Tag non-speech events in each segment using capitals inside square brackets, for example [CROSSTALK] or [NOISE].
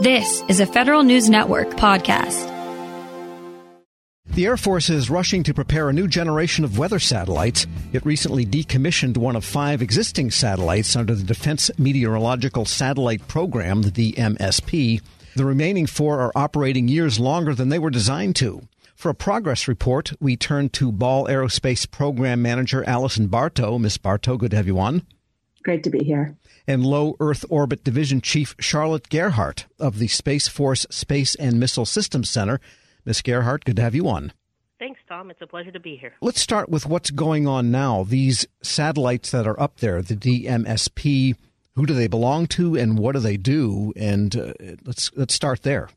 This is a Federal News Network podcast. The Air Force is rushing to prepare a new generation of weather satellites. It recently decommissioned one of five existing satellites under the Defense Meteorological Satellite Program, the DMSP. The remaining four are operating years longer than they were designed to. For a progress report, we turn to Ball Aerospace Program Manager Allison Bartow. Miss Bartow, good to have you on. Great to be here. And Low Earth Orbit Division Chief Charlotte Gerhardt of the Space Force Space and Missile Systems Center. Miss Gerhardt, good to have you on. Thanks, Tom. It's a pleasure to be here. Let's start with what's going on now. These satellites that are up there, the DMSP, who do they belong to and what do they do? And uh, let's let's start there.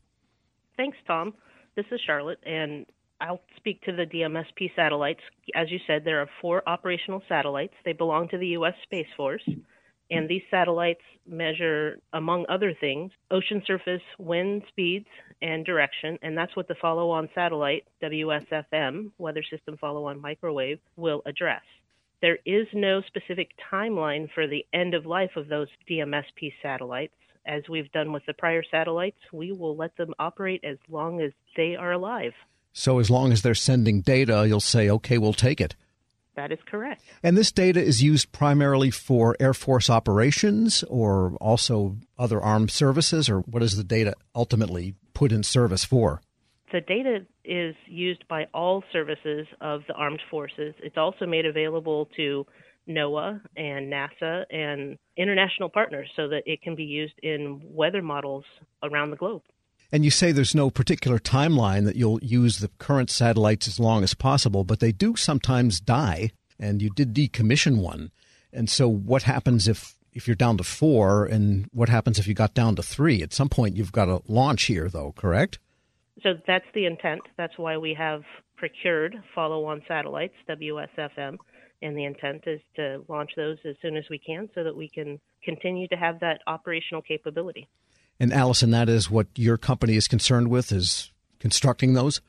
Thanks, Tom. This is Charlotte, and I'll speak to the DMSP satellites. As you said, there are four operational satellites. They belong to the U.S. Space Force. And these satellites measure, among other things, ocean surface wind speeds and direction. And that's what the follow on satellite, WSFM, Weather System Follow on Microwave, will address. There is no specific timeline for the end of life of those DMSP satellites. As we've done with the prior satellites, we will let them operate as long as they are alive. So, as long as they're sending data, you'll say, okay, we'll take it. That is correct. And this data is used primarily for Air Force operations or also other armed services, or what is the data ultimately put in service for? The data is used by all services of the armed forces. It's also made available to NOAA and NASA and international partners so that it can be used in weather models around the globe. And you say there's no particular timeline that you'll use the current satellites as long as possible, but they do sometimes die, and you did decommission one. And so, what happens if if you're down to four, and what happens if you got down to three? At some point, you've got to launch here, though, correct? So that's the intent. That's why we have procured follow-on satellites, WSFM, and the intent is to launch those as soon as we can, so that we can continue to have that operational capability. And Allison, that is what your company is concerned with, is constructing those?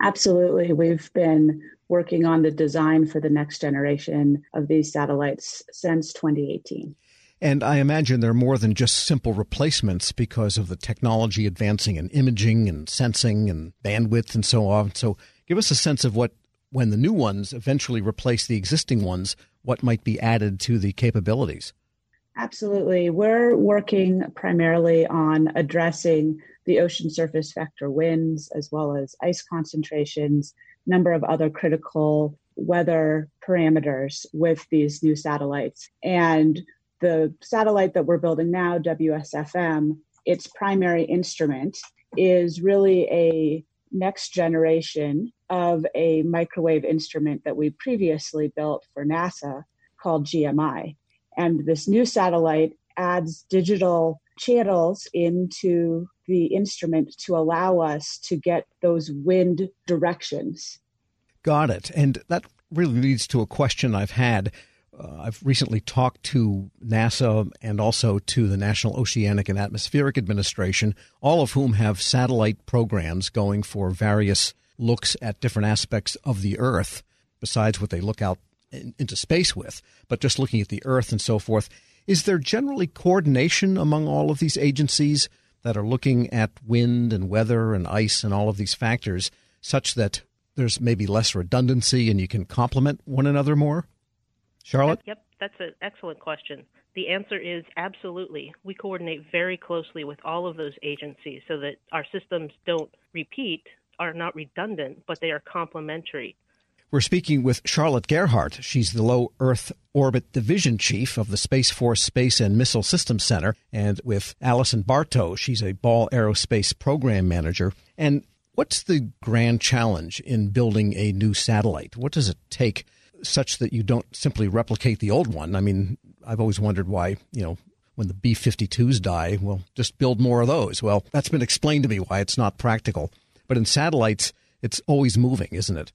Absolutely. We've been working on the design for the next generation of these satellites since 2018. And I imagine they're more than just simple replacements because of the technology advancing in imaging and sensing and bandwidth and so on. So give us a sense of what, when the new ones eventually replace the existing ones, what might be added to the capabilities. Absolutely. We're working primarily on addressing the ocean surface vector winds as well as ice concentrations, number of other critical weather parameters with these new satellites. And the satellite that we're building now, WSFM, its primary instrument is really a next generation of a microwave instrument that we previously built for NASA called GMI. And this new satellite adds digital channels into the instrument to allow us to get those wind directions. Got it. And that really leads to a question I've had. Uh, I've recently talked to NASA and also to the National Oceanic and Atmospheric Administration, all of whom have satellite programs going for various looks at different aspects of the Earth, besides what they look out into space with, but just looking at the Earth and so forth. Is there generally coordination among all of these agencies that are looking at wind and weather and ice and all of these factors such that there's maybe less redundancy and you can complement one another more? Charlotte? Yep, that's an excellent question. The answer is absolutely. We coordinate very closely with all of those agencies so that our systems don't repeat, are not redundant, but they are complementary. We're speaking with Charlotte Gerhardt. She's the Low Earth Orbit Division Chief of the Space Force Space and Missile Systems Center, and with Allison Bartow. She's a Ball Aerospace Program Manager. And what's the grand challenge in building a new satellite? What does it take such that you don't simply replicate the old one? I mean, I've always wondered why, you know, when the B 52s die, well, just build more of those. Well, that's been explained to me why it's not practical. But in satellites, it's always moving, isn't it?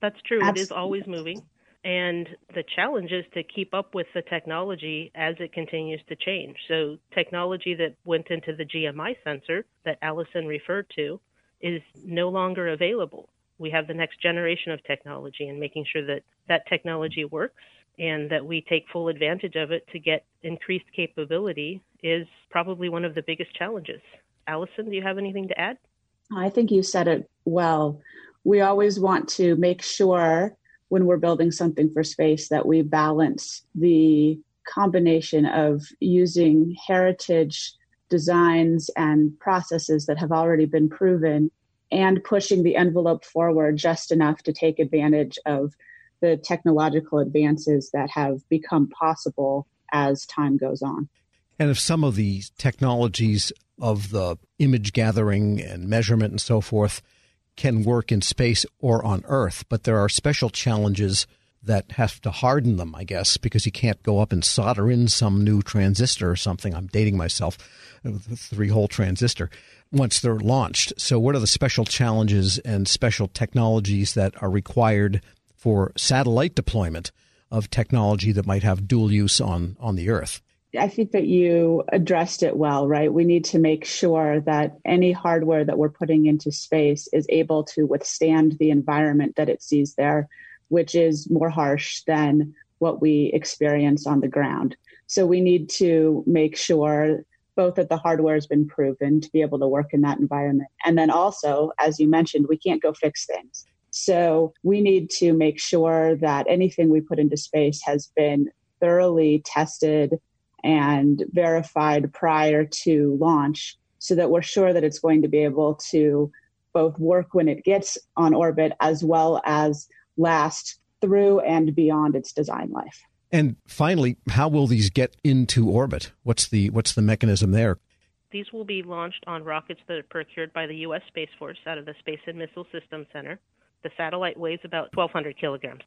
That's true. Absolutely. It is always moving. And the challenge is to keep up with the technology as it continues to change. So, technology that went into the GMI sensor that Allison referred to is no longer available. We have the next generation of technology, and making sure that that technology works and that we take full advantage of it to get increased capability is probably one of the biggest challenges. Allison, do you have anything to add? I think you said it well. We always want to make sure when we're building something for space that we balance the combination of using heritage designs and processes that have already been proven and pushing the envelope forward just enough to take advantage of the technological advances that have become possible as time goes on. And if some of these technologies of the image gathering and measurement and so forth can work in space or on Earth, but there are special challenges that have to harden them, I guess, because you can't go up and solder in some new transistor or something. I'm dating myself, three hole transistor, once they're launched. So, what are the special challenges and special technologies that are required for satellite deployment of technology that might have dual use on, on the Earth? I think that you addressed it well, right? We need to make sure that any hardware that we're putting into space is able to withstand the environment that it sees there which is more harsh than what we experience on the ground. So we need to make sure both that the hardware has been proven to be able to work in that environment. And then also, as you mentioned, we can't go fix things. So we need to make sure that anything we put into space has been thoroughly tested and verified prior to launch so that we're sure that it's going to be able to both work when it gets on orbit as well as last through and beyond its design life. And finally, how will these get into orbit? What's the what's the mechanism there? These will be launched on rockets that are procured by the U.S. Space Force out of the Space and Missile Systems Center. The satellite weighs about 1,200 kilograms.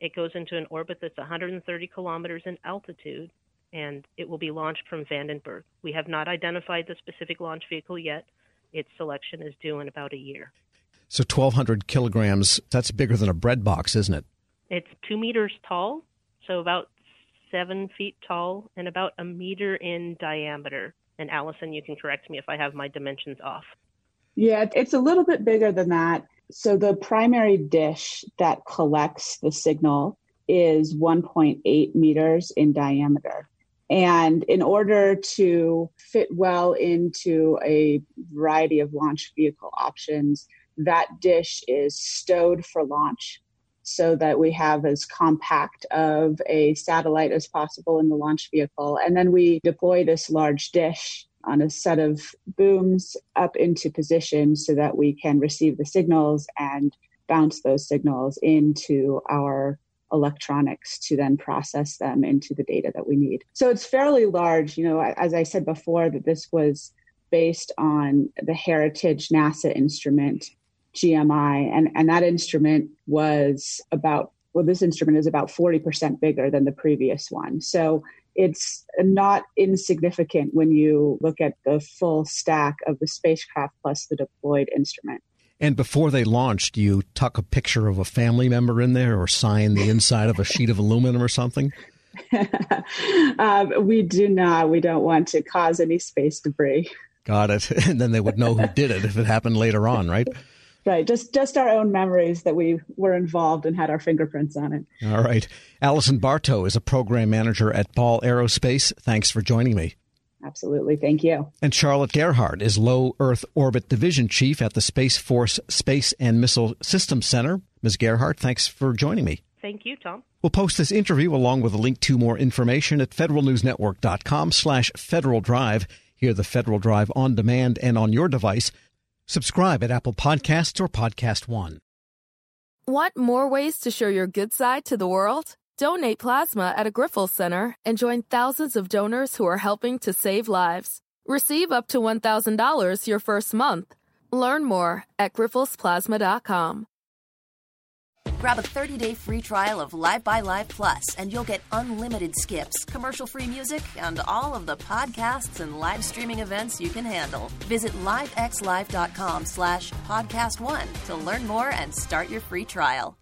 It goes into an orbit that's 130 kilometers in altitude, and it will be launched from Vandenberg. We have not identified the specific launch vehicle yet. Its selection is due in about a year. So 1,200 kilograms, that's bigger than a bread box, isn't it? It's two meters tall, so about seven feet tall, and about a meter in diameter. And Allison, you can correct me if I have my dimensions off. Yeah, it's a little bit bigger than that. So the primary dish that collects the signal is 1.8 meters in diameter. And in order to fit well into a variety of launch vehicle options, that dish is stowed for launch so that we have as compact of a satellite as possible in the launch vehicle. And then we deploy this large dish on a set of booms up into position so that we can receive the signals and bounce those signals into our electronics to then process them into the data that we need. So it's fairly large. You know, as I said before, that this was based on the heritage NASA instrument GMI, and, and that instrument was about, well, this instrument is about 40% bigger than the previous one. So it's not insignificant when you look at the full stack of the spacecraft plus the deployed instrument. And before they launched, do you tuck a picture of a family member in there or sign the inside of a sheet of aluminum or something? [LAUGHS] um, we do not. We don't want to cause any space debris. Got it. [LAUGHS] And then they would know who did it if it happened later on, right? Right, just just our own memories that we were involved and had our fingerprints on it. All right. Allison Bartow is a program manager at Ball Aerospace. Thanks for joining me. Absolutely. Thank you. And Charlotte Gerhardt is Low Earth Orbit Division Chief at the Space Force Space and Missile Systems Center. Ms. Gerhardt, thanks for joining me. Thank you, Tom. We'll post this interview along with a link to more information at federalnewsnetwork.com slash Federal Drive. Hear the Federal Drive on demand and on your device Subscribe at Apple Podcasts or Podcast One. Want more ways to show your good side to the world? Donate plasma at a Grifols Center and join thousands of donors who are helping to save lives. Receive up to $1,000 your first month. Learn more at grifolsplasma.com. Grab a 30-day free trial of Live by Live Plus, and you'll get unlimited skips, commercial-free music, and all of the podcasts and live streaming events you can handle. Visit livexlive.com slash podcast one to learn more and start your free trial.